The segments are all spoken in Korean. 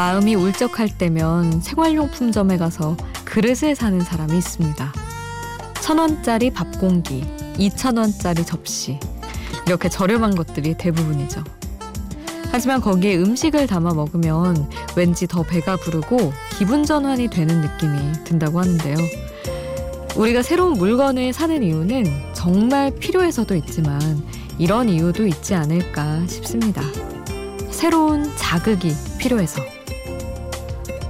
마음이 울적할 때면 생활용품점에 가서 그릇을 사는 사람이 있습니다. 천 원짜리 밥 공기, 이천 원짜리 접시. 이렇게 저렴한 것들이 대부분이죠. 하지만 거기에 음식을 담아 먹으면 왠지 더 배가 부르고 기분 전환이 되는 느낌이 든다고 하는데요. 우리가 새로운 물건을 사는 이유는 정말 필요해서도 있지만 이런 이유도 있지 않을까 싶습니다. 새로운 자극이 필요해서.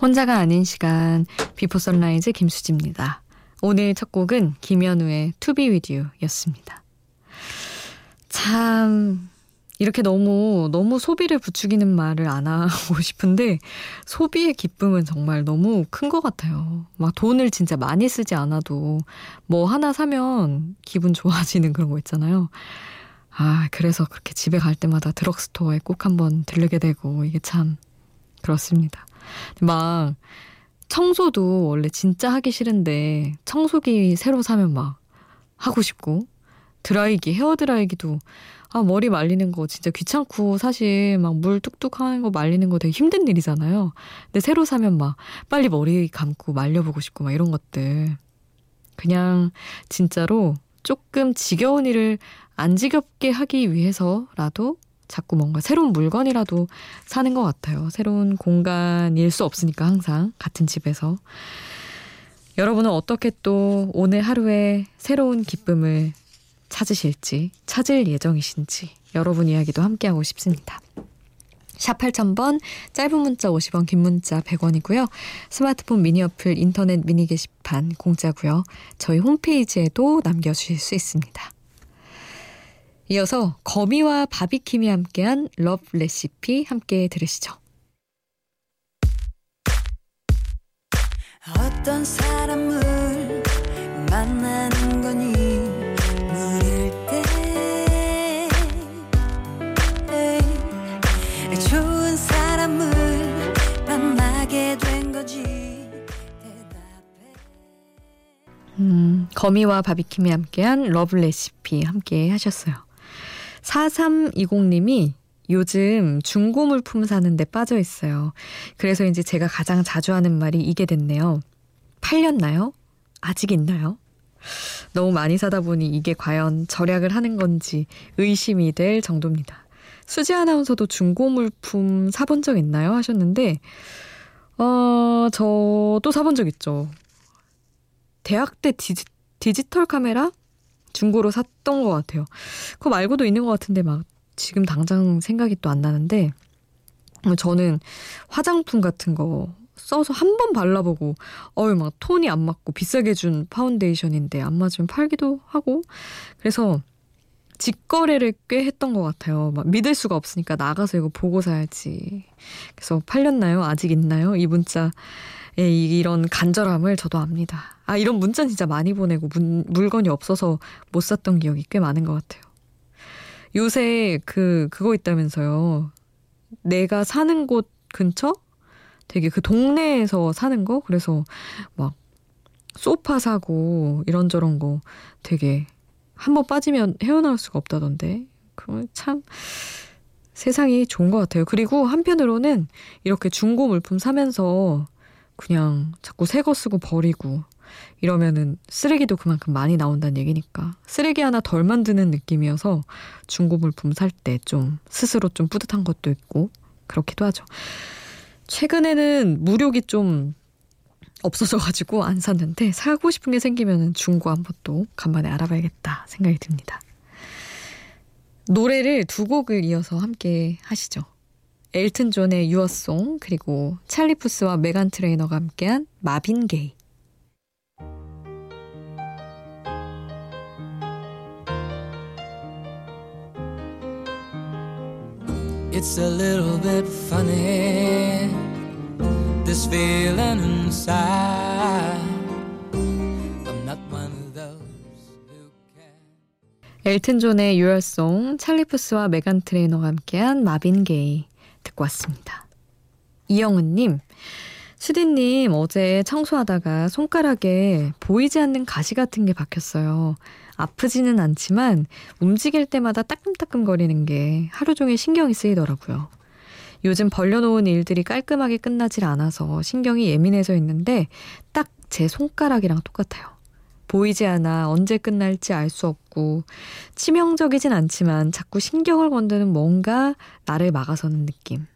혼자가 아닌 시간 비포 선라이즈 김수지입니다. 오늘 첫 곡은 김현우의 To Be With You였습니다. 참 이렇게 너무 너무 소비를 부추기는 말을 안 하고 싶은데 소비의 기쁨은 정말 너무 큰 것 같아요. 막 돈을 진짜 많이 쓰지 않아도 뭐 하나 사면 기분 좋아지는 그런 거 있잖아요. 아 그래서 그렇게 집에 갈 때마다 드럭스토어에 꼭 한번 들르게 되고 이게 참 그렇습니다. 막 청소도 원래 진짜 하기 싫은데 청소기 새로 사면 막 하고 싶고 드라이기 헤어 드라이기도 아 머리 말리는 거 진짜 귀찮고 사실 막 물 뚝뚝 하는 거 말리는 거 되게 힘든 일이잖아요. 근데 새로 사면 막 빨리 머리 감고 말려보고 싶고 막 이런 것들 그냥 진짜로 조금 지겨운 일을 안 지겹게 하기 위해서라도 자꾸 뭔가 새로운 물건이라도 사는 것 같아요. 새로운 공간일 수 없으니까 항상 같은 집에서. 여러분은 어떻게 또 오늘 하루에 새로운 기쁨을 찾으실지, 찾을 예정이신지 여러분 이야기도 함께하고 싶습니다. 샵 8000번, 짧은 문자 50원, 긴 문자 100원이고요. 스마트폰 미니 어플, 인터넷 미니 게시판 공짜고요. 저희 홈페이지에도 남겨주실 수 있습니다. 이어서 거미와 바비킴이 함께한 러브 레시피 함께 들으시죠. 어떤 사람을 만나는 거니 물일 때 좋은 사람을 만나게 된 거지 음, 거미와 바비킴이 함께한 러브 레시피 함께 하셨어요. 4320님이 요즘 중고 물품 사는데 빠져 있어요. 그래서 이제 제가 가장 자주 하는 말이 이게 됐네요. 팔렸나요? 아직 있나요? 너무 많이 사다 보니 이게 과연 절약을 하는 건지 의심이 될 정도입니다. 수지 아나운서도 중고 물품 사본 적 있나요? 하셨는데, 어, 저도 사본 적 있죠. 대학 때 디지, 디지털 카메라? 중고로 샀던 것 같아요. 그거 말고도 있는 것 같은데 막 지금 당장 생각이 또 안 나는데 저는 화장품 같은 거 써서 한 번 발라보고 어유 막 톤이 안 맞고 비싸게 준 파운데이션인데 안 맞으면 팔기도 하고 그래서 직거래를 꽤 했던 것 같아요. 막 믿을 수가 없으니까 나가서 이거 보고 사야지. 그래서 팔렸나요? 아직 있나요? 이 문자 예, 이런 간절함을 저도 압니다. 아, 이런 문자 진짜 많이 보내고 문, 물건이 없어서 못 샀던 기억이 꽤 많은 것 같아요. 요새 그, 그거 있다면서요. 내가 사는 곳 근처? 되게 그 동네에서 사는 거? 그래서 막 소파 사고 이런저런 거 되게 한 번 빠지면 헤어나올 수가 없다던데. 그럼 참 세상이 좋은 것 같아요. 그리고 한편으로는 이렇게 중고 물품 사면서 그냥 자꾸 새 거 쓰고 버리고 이러면은 쓰레기도 그만큼 많이 나온다는 얘기니까 쓰레기 하나 덜 만드는 느낌이어서 중고 물품 살 때 좀 스스로 좀 뿌듯한 것도 있고 그렇기도 하죠. 최근에는 무력이 좀 없어져가지고 안 샀는데 사고 싶은 게 생기면 중고 한번 또 간만에 알아봐야겠다 생각이 듭니다. 노래를 두 곡을 이어서 함께 하시죠. 엘튼 존의 유어송 그리고 찰리 푸스와 메간 트레이너가 함께한 마빈 게이 It's a little bit funny this feeling inside. I'm not one of those who can. 엘튼 존의 유얼송, 찰리 푸스와 메간 트레이너가 함께한 마빈 게이 듣고 왔습니다. 이영은님, 수디님 어제 청소하다가 손가락에 보이지 않는 가시 같은 게 박혔어요. 아프지는 않지만 움직일 때마다 따끔따끔 거리는 게 하루 종일 신경이 쓰이더라고요. 요즘 벌려놓은 일들이 깔끔하게 끝나질 않아서 신경이 예민해져 있는데 딱 제 손가락이랑 똑같아요. 보이지 않아 언제 끝날지 알 수 없고 치명적이진 않지만 자꾸 신경을 건드는 뭔가 나를 막아서는 느낌.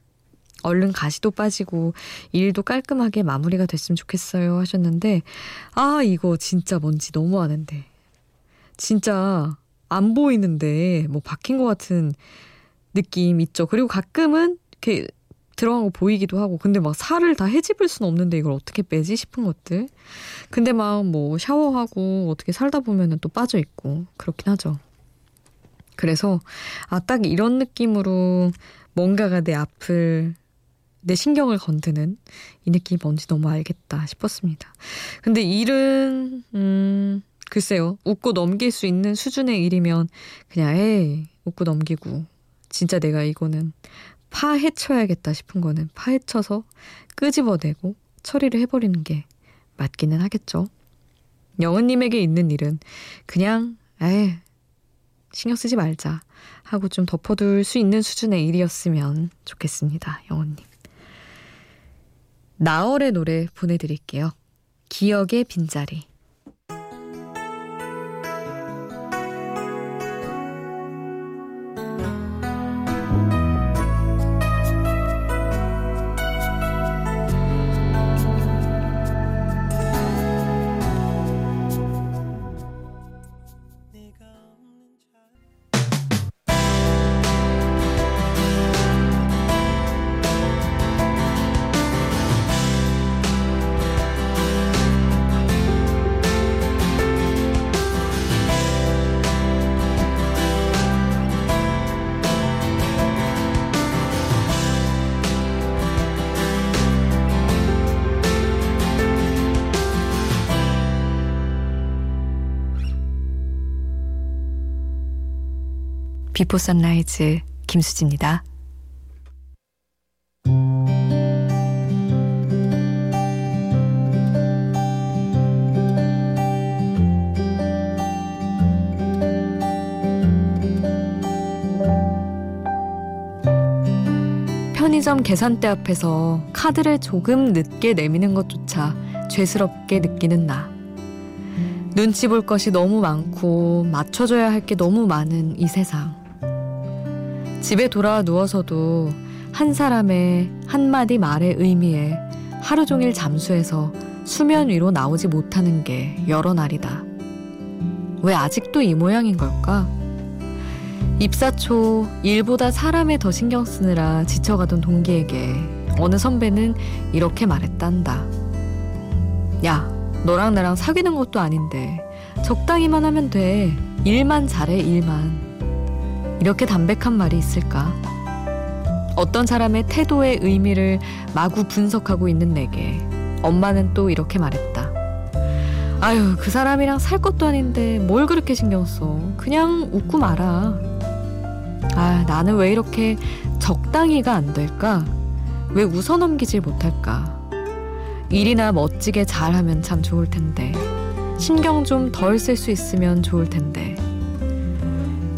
얼른 가시도 빠지고 일도 깔끔하게 마무리가 됐으면 좋겠어요 하셨는데 아 이거 진짜 뭔지 너무 아는데 진짜 안 보이는데 뭐 박힌 것 같은 느낌 있죠. 그리고 가끔은 이렇게 들어간 거 보이기도 하고 근데 막 살을 다 헤집을 수는 없는데 이걸 어떻게 빼지 싶은 것들? 근데 막 뭐 샤워하고 어떻게 살다 보면은 또 빠져 있고 그렇긴 하죠. 그래서 아 딱 이런 느낌으로 뭔가가 내 앞을 내 신경을 건드는 이 느낌이 뭔지 너무 알겠다 싶었습니다. 근데 일은 음 글쎄요. 웃고 넘길 수 있는 수준의 일이면 그냥 에이 웃고 넘기고. 진짜 내가 이거는 파헤쳐야겠다 싶은 거는 파헤쳐서 끄집어내고 처리를 해버리는 게 맞기는 하겠죠. 영은님에게 있는 일은 그냥 에 신경 쓰지 말자 하고 좀 덮어둘 수 있는 수준의 일이었으면 좋겠습니다. 영은님. 나얼의 노래 보내드릴게요. 기억의 빈자리. 비포 선라이즈 김수지입니다. 편의점 계산대 앞에서 카드를 조금 늦게 내미는 것조차 죄스럽게 느끼는 나. 눈치 볼 것이 너무 많고 맞춰줘야 할 게 너무 많은 이 세상. 집에 돌아와 누워서도 한 사람의 한마디 말의 의미에 하루 종일 잠수해서 수면 위로 나오지 못하는 게 여러 날이다. 왜 아직도 이 모양인 걸까? 입사 초 일보다 사람에 더 신경 쓰느라 지쳐가던 동기에게 어느 선배는 이렇게 말했단다. 야, 너랑 나랑 사귀는 것도 아닌데 적당히만 하면 돼. 일만 잘해, 일만. 이렇게 담백한 말이 있을까? 어떤 사람의 태도의 의미를 마구 분석하고 있는 내게 엄마는 또 이렇게 말했다. 아유, 그 사람이랑 살 것도 아닌데 뭘 그렇게 신경 써. 그냥 웃고 말아. 아, 나는 왜 이렇게 적당히가 안 될까? 왜 웃어 넘기질 못할까? 일이나 멋지게 잘하면 참 좋을 텐데. 신경 좀 덜 쓸 수 있으면 좋을 텐데.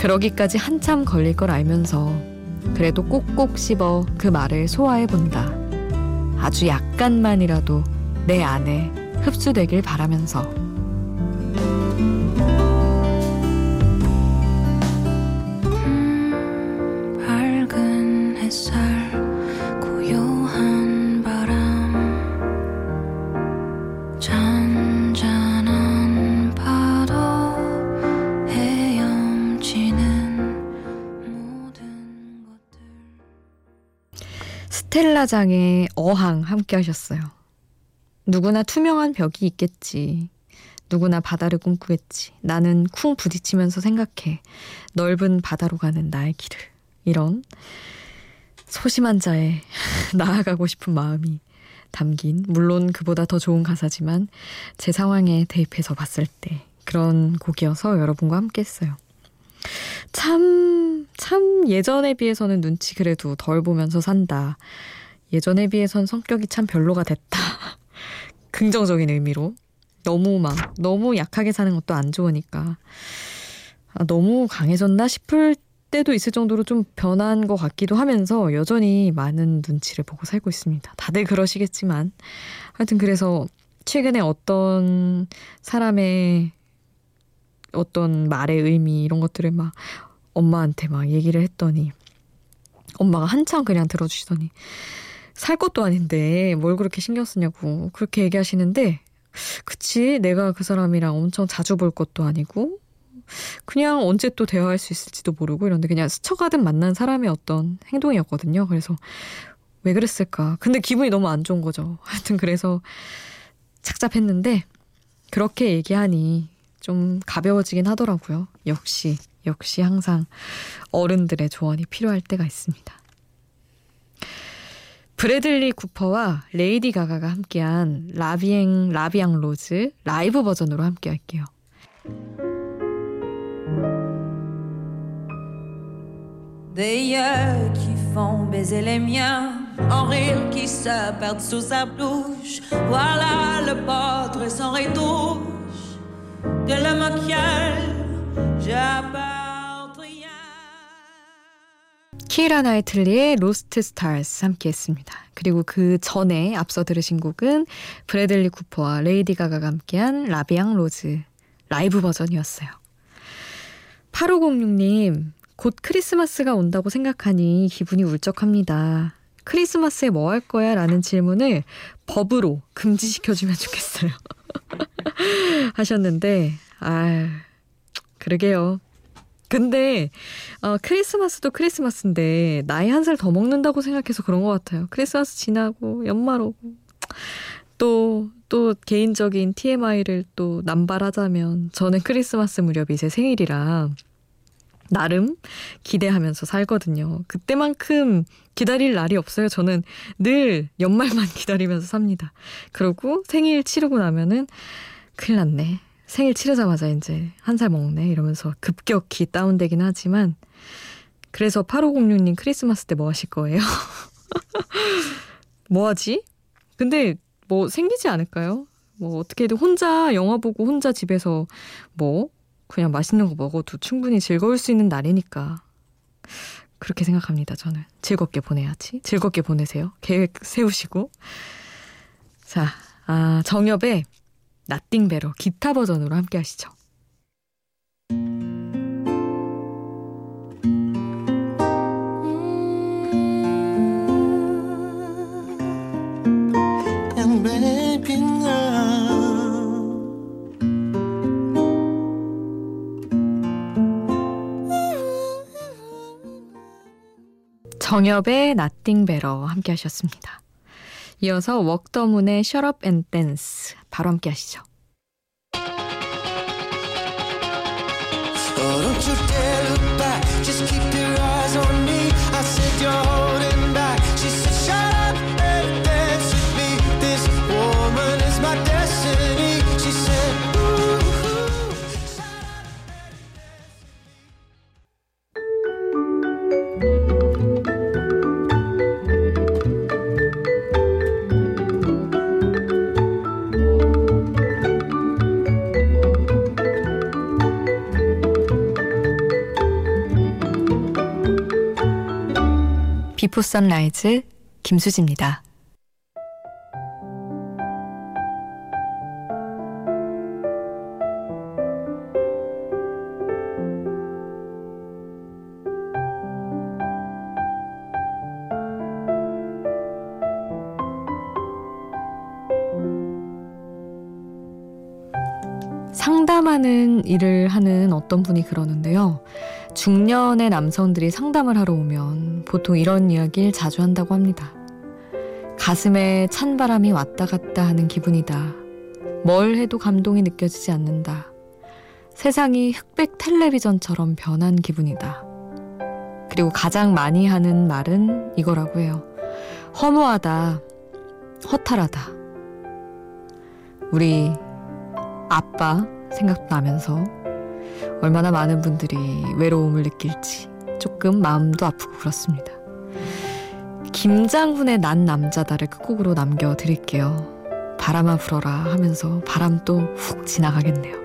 그러기까지 한참 걸릴 걸 알면서 그래도 꼭꼭 씹어 그 말을 소화해 본다. 아주 약간만이라도 내 안에 흡수되길 바라면서. 스텔라장의 어항 함께 하셨어요. 누구나 투명한 벽이 있겠지. 누구나 바다를 꿈꾸겠지. 나는 쿵 부딪히면서 생각해. 넓은 바다로 가는 나의 길을. 이런 소심한 자의 나아가고 싶은 마음이 담긴 물론 그보다 더 좋은 가사지만 제 상황에 대입해서 봤을 때 그런 곡이어서 여러분과 함께 했어요. 참, 참 예전에 비해서는 눈치 그래도 덜 보면서 산다. 예전에 비해선 성격이 참 별로가 됐다. 긍정적인 의미로. 너무 막, 너무 약하게 사는 것도 안 좋으니까. 아, 너무 강해졌나 싶을 때도 있을 정도로 좀 변한 것 같기도 하면서 여전히 많은 눈치를 보고 살고 있습니다. 다들 그러시겠지만. 하여튼 그래서 최근에 어떤 사람의 어떤 말의 의미 이런 것들을 막 엄마한테 막 얘기를 했더니 엄마가 한참 그냥 들어주시더니 살 것도 아닌데 뭘 그렇게 신경 쓰냐고 그렇게 얘기하시는데 그치 내가 그 사람이랑 엄청 자주 볼 것도 아니고 그냥 언제 또 대화할 수 있을지도 모르고 이런데 그냥 스쳐가듯 만난 사람의 어떤 행동이었거든요. 그래서 왜 그랬을까? 근데 기분이 너무 안 좋은 거죠. 하여튼 그래서 착잡했는데 그렇게 얘기하니 좀 가벼워지긴 하더라고요. 역시 역시 항상 어른들의 조언이 필요할 때가 있습니다. 브래들리 쿠퍼와 레이디 가가가 함께한 라비엥 라비앙 로즈 라이브 버전으로 함께 할게요. De auquel j'appartiens. 키라 나이틀리의 Lost Stars 함께 했습니다. 그리고 그 전에 앞서 들으신 곡은 브래들리 쿠퍼와 레이디 가가가 함께한 La Vie en Rose 라이브 버전이었어요. 8506님, 곧 크리스마스가 온다고 생각하니 기분이 울적합니다. 크리스마스에 뭐 할 거야? 라는 질문을 법으로 금지시켜주면 좋겠어요. 하셨는데, 아, 그러게요. 근데, 어, 크리스마스도 크리스마스인데, 나이 한 살 더 먹는다고 생각해서 그런 것 같아요. 크리스마스 지나고, 연말 오고. 또, 또 개인적인 TMI를 또 남발하자면, 저는 크리스마스 무렵이 제 생일이라, 나름 기대하면서 살거든요. 그때만큼 기다릴 날이 없어요. 저는 늘 연말만 기다리면서 삽니다. 그러고 생일 치르고 나면은 큰일 났네. 생일 치르자마자 이제 한 살 먹네. 이러면서 급격히 다운되긴 하지만 그래서 8506님 크리스마스 때 뭐 하실 거예요? 뭐 하지? 근데 뭐 생기지 않을까요? 뭐 어떻게든 혼자 영화 보고 혼자 집에서 뭐 그냥 맛있는 거 먹어도 충분히 즐거울 수 있는 날이니까. 그렇게 생각합니다, 저는. 즐겁게 보내야지. 즐겁게 보내세요. 계획 세우시고. 자, 아, 정엽의 나띵베러 기타 버전으로 함께 하시죠. 정엽의 나띵 베러 함께 하셨습니다. 이어서 웍더문의 Up and Dance 바로 함께 하시죠. 비포 선라이즈 김수지입니다. 상담하는 일을 하는 어떤 분이 그러는데요. 중년의 남성들이 상담을 하러 오면 보통 이런 이야기를 자주 한다고 합니다. 가슴에 찬 바람이 왔다 갔다 하는 기분이다. 뭘 해도 감동이 느껴지지 않는다. 세상이 흑백 텔레비전처럼 변한 기분이다. 그리고 가장 많이 하는 말은 이거라고 해요. 허무하다. 허탈하다. 우리 아빠 생각도 나면서 얼마나 많은 분들이 외로움을 느낄지 조금 마음도 아프고 그렇습니다. 김장훈의 난 남자다를 끝곡으로 남겨드릴게요. 바람아 불어라 하면서 바람도 훅 지나가겠네요.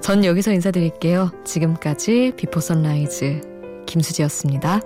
전 여기서 인사드릴게요. 지금까지 비포 선라이즈 김수지였습니다.